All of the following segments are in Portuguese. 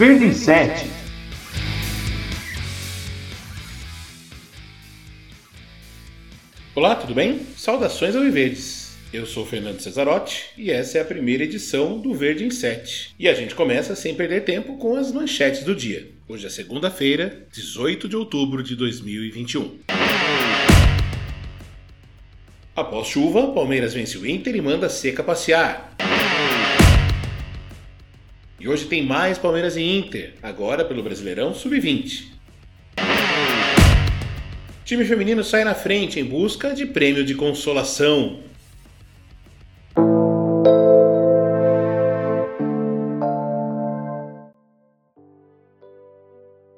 Verde em 7. Olá, tudo bem? Saudações ao Verdes. Eu sou Fernando Cesarotti e essa é a primeira edição do Verde em 7. E a gente começa sem perder tempo com as manchetes do dia. Hoje é segunda-feira, 18 de outubro de 2021. Após chuva, Palmeiras vence o Inter e manda Seca passear. E hoje tem mais Palmeiras e Inter, agora pelo Brasileirão Sub-20. Time feminino sai na frente em busca de prêmio de consolação.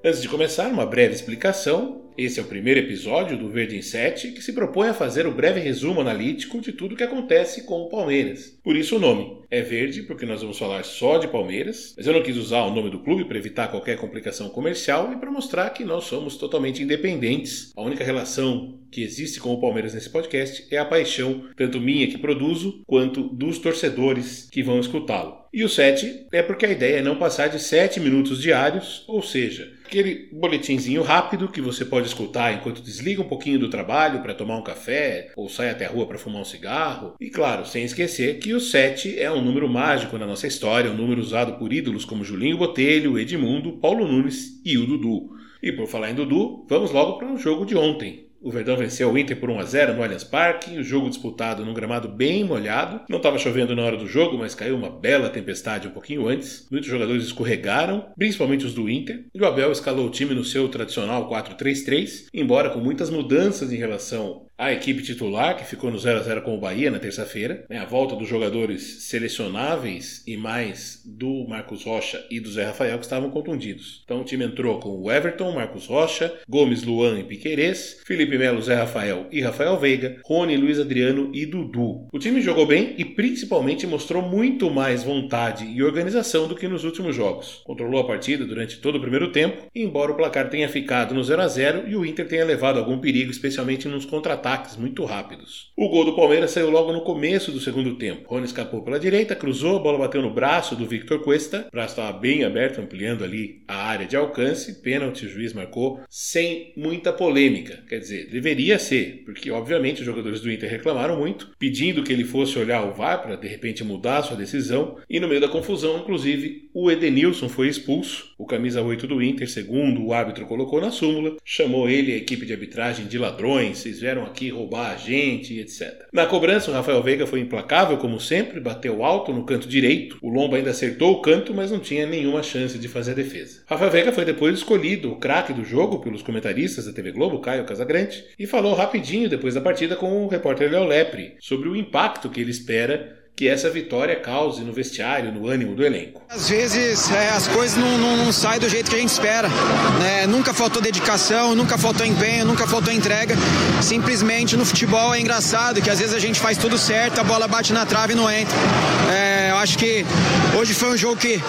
Antes de começar, uma breve explicação. Esse é o primeiro episódio do Verde em 7 que se propõe a fazer o breve resumo analítico de tudo o que acontece com o Palmeiras. Por isso o nome. É verde porque nós vamos falar só de Palmeiras, mas eu não quis usar o nome do clube para evitar qualquer complicação comercial e para mostrar que nós somos totalmente independentes. A única relação que existe com o Palmeiras nesse podcast é a paixão, tanto minha que produzo, quanto dos torcedores que vão escutá-lo. E o 7 é porque a ideia é não passar de 7 minutos diários, ou seja, aquele boletinzinho rápido que você pode escutar enquanto desliga um pouquinho do trabalho para tomar um café ou sai até a rua para fumar um cigarro. E claro, sem esquecer que o 7 é um número mágico na nossa história, um número usado por ídolos como Julinho Botelho, Edmundo, Paulo Nunes e o Dudu. E por falar em Dudu, vamos logo para o jogo de ontem. O Verdão venceu o Inter por 1 a 0 no Allianz Parque, o jogo disputado num gramado bem molhado. Não estava chovendo na hora do jogo, mas caiu uma bela tempestade um pouquinho antes. Muitos jogadores escorregaram, principalmente os do Inter, e o Abel escalou o time no seu tradicional 4-3-3, embora com muitas mudanças em relação a equipe titular, que ficou no 0 a 0 com o Bahia na terça-feira, né, a volta dos jogadores selecionáveis e mais do Marcos Rocha e do Zé Rafael que estavam contundidos. Então o time entrou com o Everton, Marcos Rocha, Gomes, Luan e Piquerez, Felipe Melo, Zé Rafael e Rafael Veiga, Rony, Luiz Adriano e Dudu. O time jogou bem e principalmente mostrou muito mais vontade e organização do que nos últimos jogos. Controlou a partida durante todo o primeiro tempo, embora o placar tenha ficado no 0 a 0 e o Inter tenha levado algum perigo, especialmente nos contra-ataques ataques muito rápidos. O gol do Palmeiras saiu logo no começo do segundo tempo. Rony escapou pela direita, cruzou, a bola bateu no braço do Victor Cuesta. O braço estava bem aberto, ampliando ali a área de alcance. Pênalti, o juiz marcou sem muita polêmica. Quer dizer, deveria ser, porque obviamente os jogadores do Inter reclamaram muito, pedindo que ele fosse olhar o VAR para de repente mudar sua decisão. E no meio da confusão, inclusive, o Edenilson foi expulso. O camisa 8 do Inter, segundo o árbitro colocou na súmula, chamou ele e a equipe de arbitragem de ladrões. Vocês vieram aqui roubar a gente, etc. Na cobrança, o Rafael Veiga foi implacável, como sempre, bateu alto no canto direito. O Lomba ainda acertou o canto, mas não tinha nenhuma chance de fazer a defesa. Rafael Veiga foi depois escolhido o craque do jogo pelos comentaristas da TV Globo, Caio Casagrande, e falou rapidinho depois da partida com o repórter Léo Lepre sobre o impacto que ele espera que essa vitória cause no vestiário, no ânimo do elenco. Às vezes é, as coisas não, não, não saem do jeito que a gente espera. Né? Nunca faltou dedicação, nunca faltou empenho, nunca faltou entrega. Simplesmente no futebol é engraçado que às vezes a gente faz tudo certo, a bola bate na trave e não entra. É, acho que hoje foi um jogo que,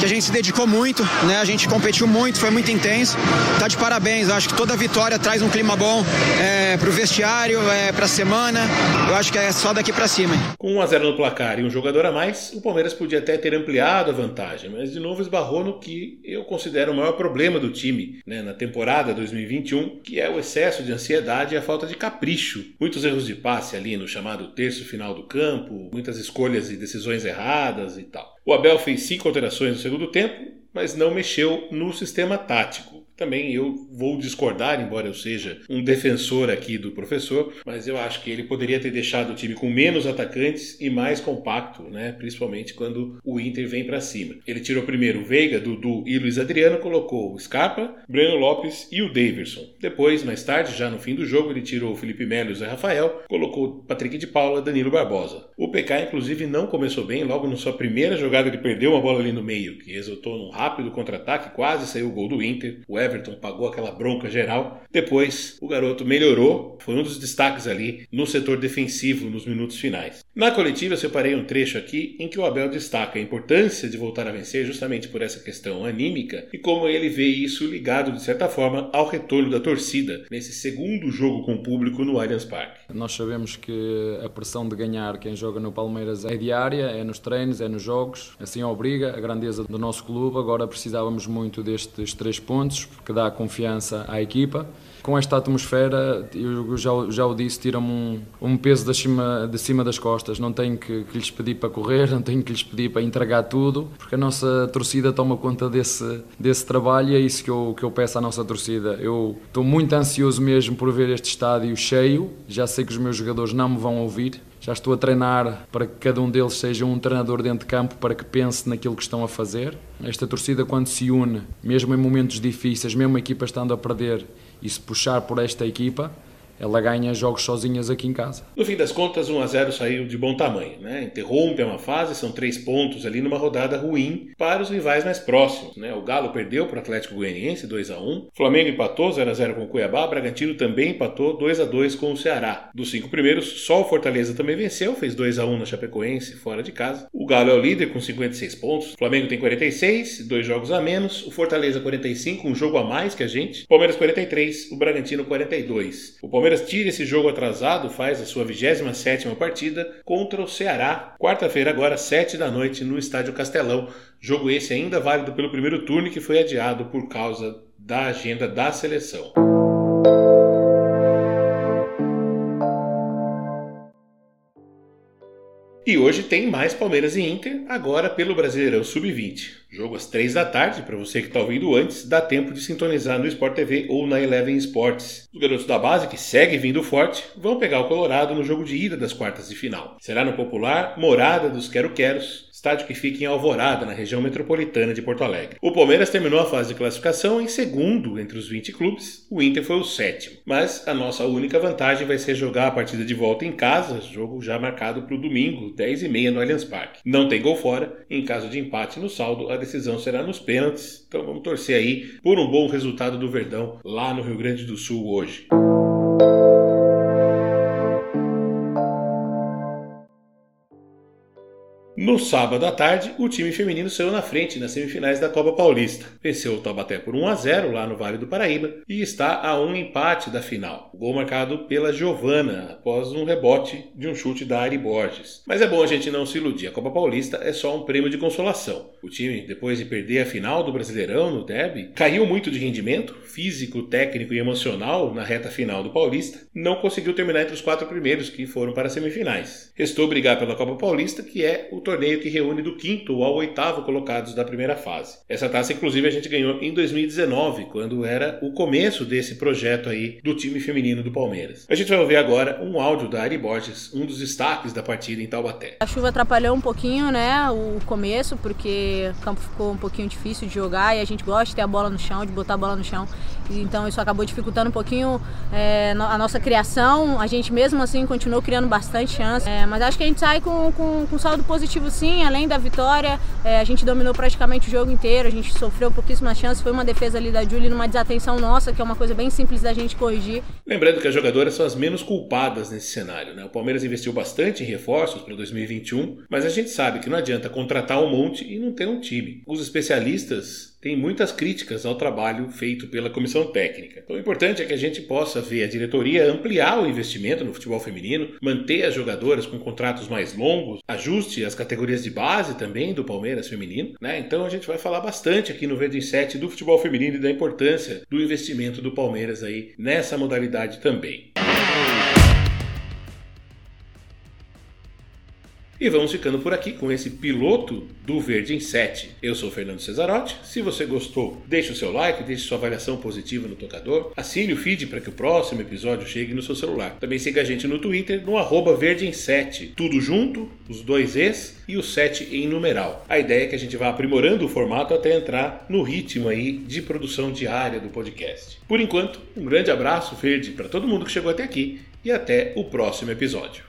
que a gente se dedicou muito, né? a gente competiu muito, foi muito intenso. Tá de parabéns, eu acho que toda vitória traz um clima bom é, pro vestiário, é, pra semana. Eu acho que é só daqui para cima. Com 1 a 0 no placar e um jogador a mais, o Palmeiras podia até ter ampliado a vantagem, mas de novo esbarrou no que eu considero o maior problema do time né, na temporada 2021, que é o excesso de ansiedade e a falta de capricho. Muitos erros de passe ali no chamado terço final do campo, muitas escolhas e decisões erradas e tal. O Abel fez cinco alterações no segundo tempo, mas não mexeu no sistema tático. Também eu vou discordar, embora eu seja um defensor aqui do professor, mas eu acho que ele poderia ter deixado o time com menos atacantes e mais compacto, né? principalmente quando o Inter vem para cima. Ele tirou primeiro o Veiga, Dudu e Luiz Adriano, colocou Scarpa, Breno Lopes e o Daverson. Depois, mais tarde, já no fim do jogo, ele tirou o Felipe Melo e o Zé Rafael, colocou Patrick de Paula, Danilo Barbosa. O PK, inclusive, não começou bem, logo na sua primeira jogada ele perdeu uma bola ali no meio, que resultou num rápido contra-ataque, quase saiu o gol do Inter. O Everton pagou aquela bronca geral. Depois, o garoto melhorou, foi um dos destaques ali no setor defensivo nos minutos finais. Na coletiva, eu separei um trecho aqui em que o Abel destaca a importância de voltar a vencer justamente por essa questão anímica e como ele vê isso ligado, de certa forma, ao retorno da torcida nesse segundo jogo com o público no Allianz Parque. Nós sabemos que a pressão de ganhar quem joga no Palmeiras é diária, é nos treinos, é nos jogos, assim obriga a grandeza do nosso clube. Agora precisávamos muito destes três pontos, porque dá confiança à equipa com esta atmosfera, eu já, já o disse, tira-me um, um, peso de cima, de cima das costas. Não tenho que, que, lhes pedir para correr, não tenho que lhes pedir para entregar tudo, porque a nossa torcida toma conta desse, desse trabalho e é isso que eu, que eu peço à nossa torcida. Eu estou muito ansioso mesmo por ver este estádio cheio, já sei que os meus jogadores não me vão ouvir, já estou a treinar para que cada um deles seja um treinador dentro de campo para que pense naquilo que estão a fazer. Esta torcida, quando se une, mesmo em momentos difíceis, mesmo a equipa estando a perder, e se puxar por esta equipa, ela ganha jogos sozinhas aqui em casa. No fim das contas, 1 a 0 saiu de bom tamanho, né? Interrompe uma fase, são três pontos ali numa rodada ruim para os rivais mais próximos, né? O Galo perdeu para o Atlético Goianiense 2 a 1, Flamengo empatou 0 a 0 com o Cuiabá, Bragantino também empatou 2 a 2 com o Ceará. Dos cinco primeiros, só o Fortaleza também venceu, fez 2 a 1 na Chapecoense fora de casa. O Galo é o líder com 56 pontos, o Flamengo tem 46, dois jogos a menos, o Fortaleza 45, um jogo a mais que a gente, Palmeiras 43, o Bragantino 42. O Palmeiras Palmeiras tira esse jogo atrasado, faz a sua 27ª partida contra o Ceará, quarta-feira agora, 7 da noite, no Estádio Castelão. Jogo esse ainda válido pelo primeiro turno que foi adiado por causa da agenda da seleção. E hoje tem mais Palmeiras e Inter, agora pelo Brasileirão Sub-20. Jogo às 3 da tarde, para você que está ouvindo antes, dá tempo de sintonizar no Sport TV ou na Eleven Sports. Os garotos da base, que segue vindo forte, vão pegar o Colorado no jogo de ida das quartas de final. Será no popular Morada dos Quero-Queros, estádio que fica em Alvorada, na região metropolitana de Porto Alegre. O Palmeiras terminou a fase de classificação em segundo entre os 20 clubes, o Inter foi o sétimo. Mas a nossa única vantagem vai ser jogar a partida de volta em casa, jogo já marcado para o domingo, 10h30 no Allianz Parque. Não tem gol fora, em caso de empate no saldo, a decisão será nos pênaltis, então vamos torcer aí por um bom resultado do Verdão lá no Rio Grande do Sul hoje. No sábado à tarde, o time feminino saiu na frente nas semifinais da Copa Paulista. Venceu o Taubaté por 1 a 0 lá no Vale do Paraíba e está a um empate da final. Gol marcado pela Giovana após um rebote de um chute da Ari Borges. Mas é bom a gente não se iludir. A Copa Paulista é só um prêmio de consolação. O time, depois de perder a final do Brasileirão no Derby, caiu muito de rendimento físico, técnico e emocional na reta final do Paulista. Não conseguiu terminar entre os quatro primeiros que foram para as semifinais. Restou brigar pela Copa Paulista, que é o torneio que reúne do quinto ao oitavo colocados da primeira fase. Essa taça, inclusive, a gente ganhou em 2019, quando era o começo desse projeto aí do time feminino do Palmeiras. A gente vai ouvir agora um áudio da Ari Borges, um dos destaques da partida em Taubaté. A chuva atrapalhou um pouquinho, né, o começo, porque o campo ficou um pouquinho difícil de jogar e a gente gosta de ter a bola no chão, de botar a bola no chão. Então isso acabou dificultando um pouquinho é, a nossa criação. A gente mesmo assim continuou criando bastante chance. É, mas acho que a gente sai com, com, com saldo positivo sim, além da vitória, é, a gente dominou praticamente o jogo inteiro, a gente sofreu pouquíssimas chances, foi uma defesa ali da Julie numa desatenção nossa, que é uma coisa bem simples da gente corrigir. Lembrando que as jogadoras são as menos culpadas nesse cenário, né? O Palmeiras investiu bastante em reforços para 2021, mas a gente sabe que não adianta contratar um monte e não ter um time. Os especialistas tem muitas críticas ao trabalho feito pela comissão técnica. O importante é que a gente possa ver a diretoria ampliar o investimento no futebol feminino, manter as jogadoras com contratos mais longos, ajuste as categorias de base também do Palmeiras feminino. Né? Então, a gente vai falar bastante aqui no Verde 7 do futebol feminino e da importância do investimento do Palmeiras aí nessa modalidade também. E vamos ficando por aqui com esse piloto do Verde em 7. Eu sou Fernando Cesarotti. Se você gostou, deixe o seu like, deixe sua avaliação positiva no tocador. Assine o feed para que o próximo episódio chegue no seu celular. Também siga a gente no Twitter, no arroba Verde em 7. Tudo junto, os dois E's e o 7 em numeral. A ideia é que a gente vá aprimorando o formato até entrar no ritmo aí de produção diária do podcast. Por enquanto, um grande abraço verde para todo mundo que chegou até aqui e até o próximo episódio.